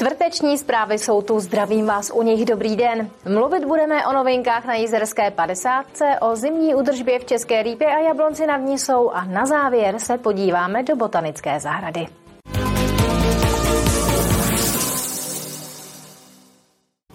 Čtvrteční zprávy jsou tu, zdravím vás u nich, dobrý den. Mluvit budeme o novinkách na Jizerské 50, o zimní udržbě v České Rýpě a Jablonci nad Nisou a na závěr se podíváme do botanické zahrady.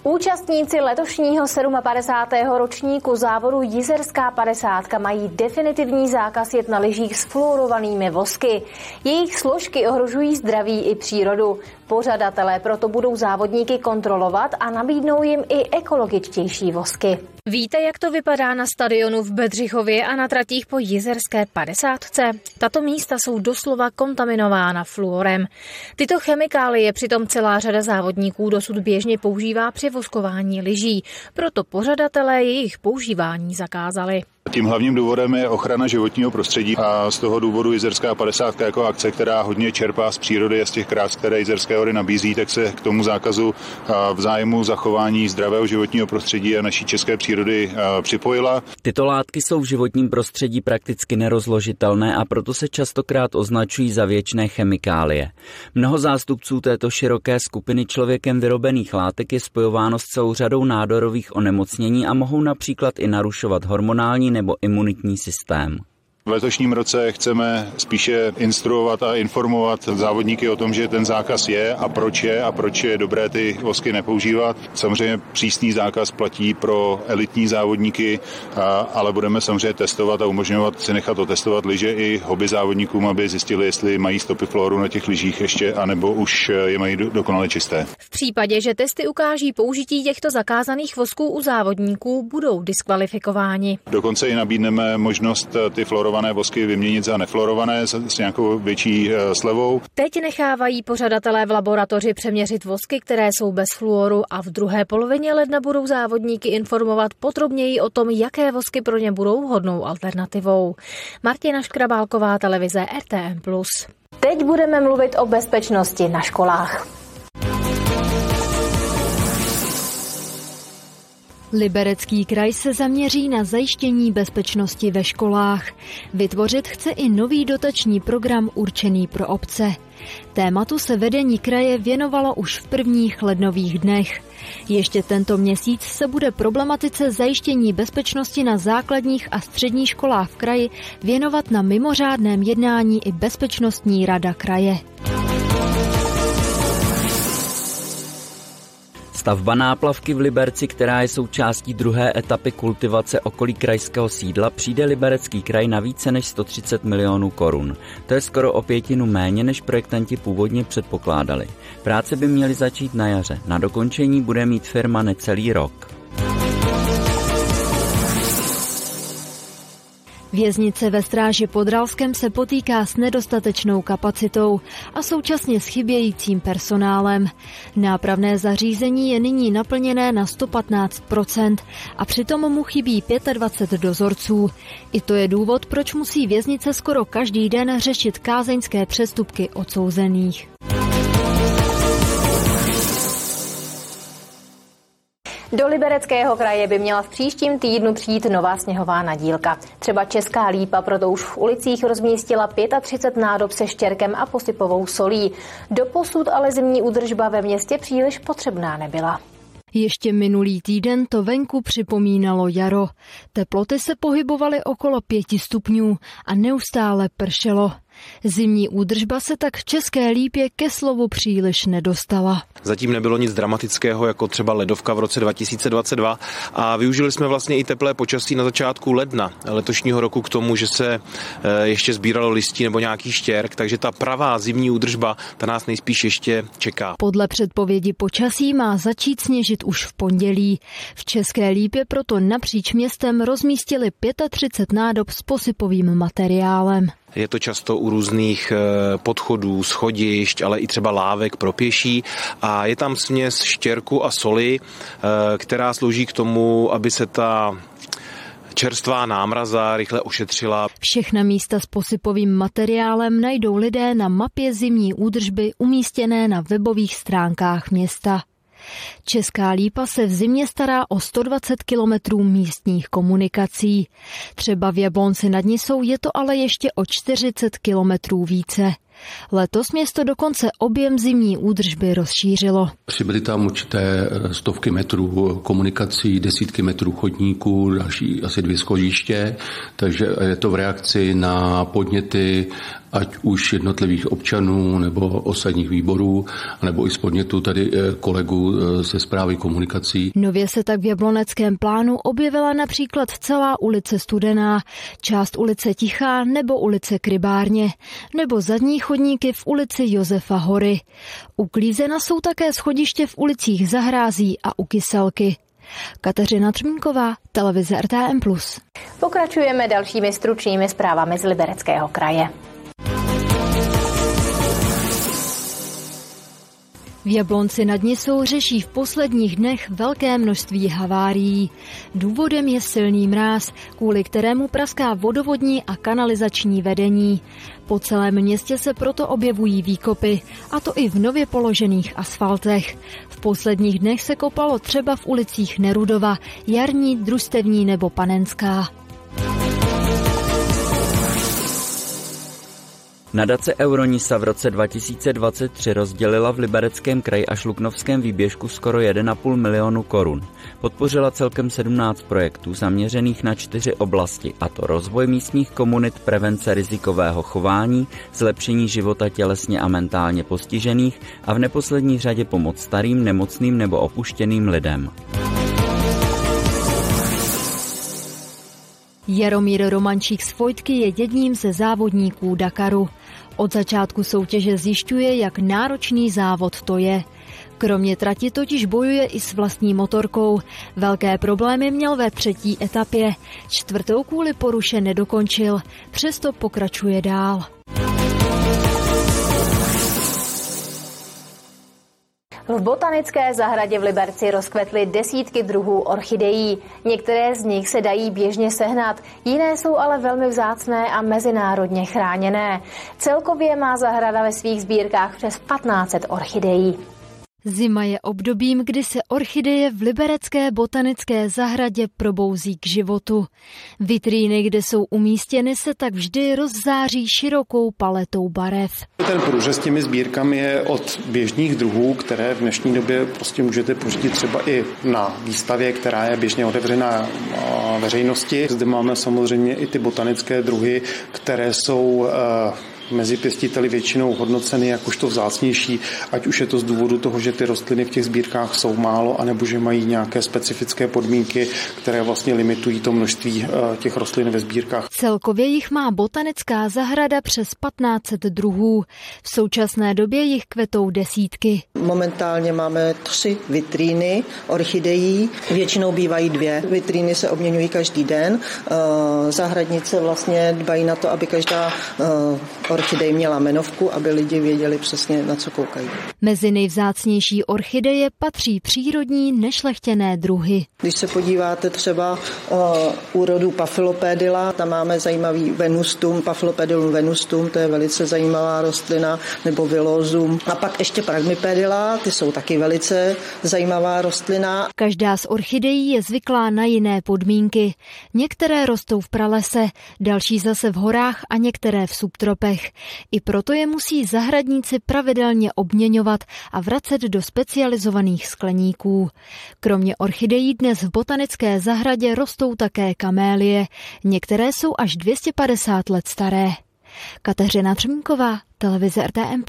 Účastníci letošního 57. ročníku závodu Jizerská 50 mají definitivní zákaz jet na lyžích s fluorovanými vosky. Jejich složky ohrožují zdraví i přírodu. Pořadatelé proto budou závodníky kontrolovat a nabídnou jim i ekologičtější vosky. Víte, jak to vypadá na stadionu v Bedřichově a na tratích po Jizerské 50. Tato místa jsou doslova kontaminována fluorem. Tyto chemikálie přitom celá řada závodníků dosud běžně používá při voskování lyží, proto pořadatelé jejich používání zakázali. Tím hlavním důvodem je ochrana životního prostředí a z toho důvodu Jizerská 50 jako akce, která hodně čerpá z přírody a z těch krás, které Jizerské hory nabízí, tak se k tomu zákazu v zájmu zachování zdravého životního prostředí a naší české přírody připojila. Tyto látky jsou v životním prostředí prakticky nerozložitelné a proto se častokrát označují za věčné chemikálie. Mnoho zástupců této široké skupiny člověkem vyrobených látek je spojováno s celou řadou nádorových onemocnění a mohou například i narušovat hormonální nebo imunitní systém. V letošním roce chceme spíše instruovat a informovat závodníky o tom, že ten zákaz je a proč je a proč je dobré ty vosky nepoužívat. Samozřejmě přísný zákaz platí pro elitní závodníky, ale budeme samozřejmě testovat a umožňovat si nechat otestovat lyže i hobby závodníkům, aby zjistili, jestli mají stopy fluoru na těch lyžích ještě, anebo už je mají dokonale čisté. V případě, že testy ukáží použití těchto zakázaných vosků u závodníků, budou diskvalifikováni. Dokonce i nabídneme možnost ty fluorové florované vosky vyměnit za neflorované s, s nějakou větší e, slevou. Teď nechávají pořadatelé v laboratoři přeměřit vosky, které jsou bez fluoru a v druhé polovině ledna budou závodníky informovat podrobněji o tom, jaké vosky pro ně budou vhodnou alternativou. Martina Škrabálková, televize RTM+. Teď budeme mluvit o bezpečnosti na školách. Liberecký kraj se zaměří na zajištění bezpečnosti ve školách. Vytvořit chce i nový dotační program určený pro obce. Tématu se vedení kraje věnovalo už v prvních lednových dnech. Ještě tento měsíc se bude problematice zajištění bezpečnosti na základních a středních školách v kraji věnovat na mimořádném jednání i Bezpečnostní rada kraje. Stavba náplavky v Liberci, která je součástí druhé etapy kultivace okolí krajského sídla, přijde Liberecký kraj na více než 130 milionů korun. To je skoro o pětinu méně, než projektanti původně předpokládali. Práce by měly začít na jaře. Na dokončení bude mít firma necelý rok. Věznice ve stráži pod Ralskem se potýká s nedostatečnou kapacitou a současně s chybějícím personálem. Nápravné zařízení je nyní naplněné na 115% a přitom mu chybí 25 dozorců. I to je důvod, proč musí věznice skoro každý den řešit kázeňské přestupky odsouzených. Do Libereckého kraje by měla v příštím týdnu přijít nová sněhová nadílka. Třeba Česká lípa proto už v ulicích rozmístila 35 nádob se štěrkem a posypovou solí. Doposud ale zimní údržba ve městě příliš potřebná nebyla. Ještě minulý týden to venku připomínalo jaro. Teploty se pohybovaly okolo pěti stupňů a neustále pršelo. Zimní údržba se tak v České lípě ke slovu příliš nedostala. Zatím nebylo nic dramatického, jako třeba ledovka v roce 2022 a využili jsme vlastně i teplé počasí na začátku ledna letošního roku k tomu, že se eh, ještě sbíralo listí nebo nějaký štěrk, takže ta pravá zimní údržba, ta nás nejspíš ještě čeká. Podle předpovědi počasí má začít sněžit už v pondělí. V České lípě proto napříč městem rozmístili 35 nádob s posypovým materiálem. Je to často u různých eh, podchodů, schodišť, ale i třeba lávek pro pěší a je tam směs štěrku a soli, eh, která slouží k tomu, aby se ta čerstvá námraza rychle ošetřila. Všechna místa s posypovým materiálem najdou lidé na mapě zimní údržby umístěné na webových stránkách města. Česká lípa se v zimě stará o 120 kilometrů místních komunikací. Třeba v Jablonci nad Nisou je to ale ještě o 40 kilometrů více. Letos město dokonce objem zimní údržby rozšířilo. Přibyly tam určité stovky metrů komunikací, desítky metrů chodníků, další asi dvě schodiště, takže je to v reakci na podněty ať už jednotlivých občanů nebo osadních výborů, nebo i z podnětu tady eh, kolegů eh, ze zprávy komunikací. Nově se tak v Jabloneckém plánu objevila například celá ulice Studená, část ulice Tichá nebo ulice Krybárně, nebo zadní chodníky v ulici Josefa Hory. Uklízena jsou také schodiště v ulicích Zahrází a u Kyselky. Kateřina Třmínková, televize RTM+. Pokračujeme dalšími stručnými zprávami z Libereckého kraje. V Jablonci nad Nisou řeší v posledních dnech velké množství havárií. Důvodem je silný mráz, kvůli kterému praská vodovodní a kanalizační vedení. Po celém městě se proto objevují výkopy, a to i v nově položených asfaltech. V posledních dnech se kopalo třeba v ulicích Nerudova, Jarní, Družstevní nebo Panenská. Nadace Euronisa v roce 2023 rozdělila v Libereckém kraji a Šluknovském výběžku skoro 1,5 milionu korun. Podpořila celkem 17 projektů zaměřených na čtyři oblasti, a to rozvoj místních komunit, prevence rizikového chování, zlepšení života tělesně a mentálně postižených a v neposlední řadě pomoc starým, nemocným nebo opuštěným lidem. Jaromír Romančík z Vojtky je jedním ze závodníků Dakaru. Od začátku soutěže zjišťuje, jak náročný závod to je. Kromě trati totiž bojuje i s vlastní motorkou. Velké problémy měl ve třetí etapě. Čtvrtou kvůli poruše nedokončil, přesto pokračuje dál. V botanické zahradě v Liberci rozkvetly desítky druhů orchidejí. Některé z nich se dají běžně sehnat, jiné jsou ale velmi vzácné a mezinárodně chráněné. Celkově má zahrada ve svých sbírkách přes 1500 orchidejí. Zima je obdobím, kdy se orchideje v Liberecké botanické zahradě probouzí k životu. Vitríny, kde jsou umístěny, se tak vždy rozzáří širokou paletou barev. Ten průřez těmi sbírkami je od běžných druhů, které v dnešní době prostě můžete pořídit třeba i na výstavě, která je běžně otevřená veřejnosti. Zde máme samozřejmě i ty botanické druhy, které jsou eh, mezi pěstiteli většinou hodnoceny jakožto vzácnější, ať už je to z důvodu toho, že ty rostliny v těch sbírkách jsou málo, anebo že mají nějaké specifické podmínky, které vlastně limitují to množství eh, těch rostlin ve sbírkách. Celkově jich má botanická zahrada přes 1500 druhů. V současné době jich kvetou desítky. Momentálně máme tři vitríny orchidejí, většinou bývají dvě. Vitríny se obměňují každý den. Eh, zahradnice vlastně dbají na to, aby každá eh, orchidej měla menovku, aby lidi věděli přesně, na co koukají. Mezi nejvzácnější orchideje patří přírodní nešlechtěné druhy. Když se podíváte třeba uh, úrodu Paphlopedila, tam máme zajímavý venustum, Paphlopedilum venustum, to je velice zajímavá rostlina, nebo vilozum. A pak ještě Pragmipedila, ty jsou taky velice zajímavá rostlina. Každá z orchidejí je zvyklá na jiné podmínky. Některé rostou v pralese, další zase v horách a některé v subtropech. I proto je musí zahradníci pravidelně obměňovat a vracet do specializovaných skleníků. Kromě orchidejí dnes v botanické zahradě rostou také kamélie. Některé jsou až 250 let staré. Kateřina Třmínková, televize RTM+.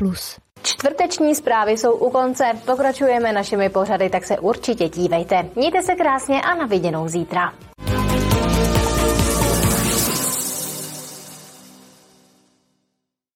Čtvrteční zprávy jsou u konce. Pokračujeme našimi pořady, tak se určitě dívejte. Mějte se krásně a na viděnou zítra.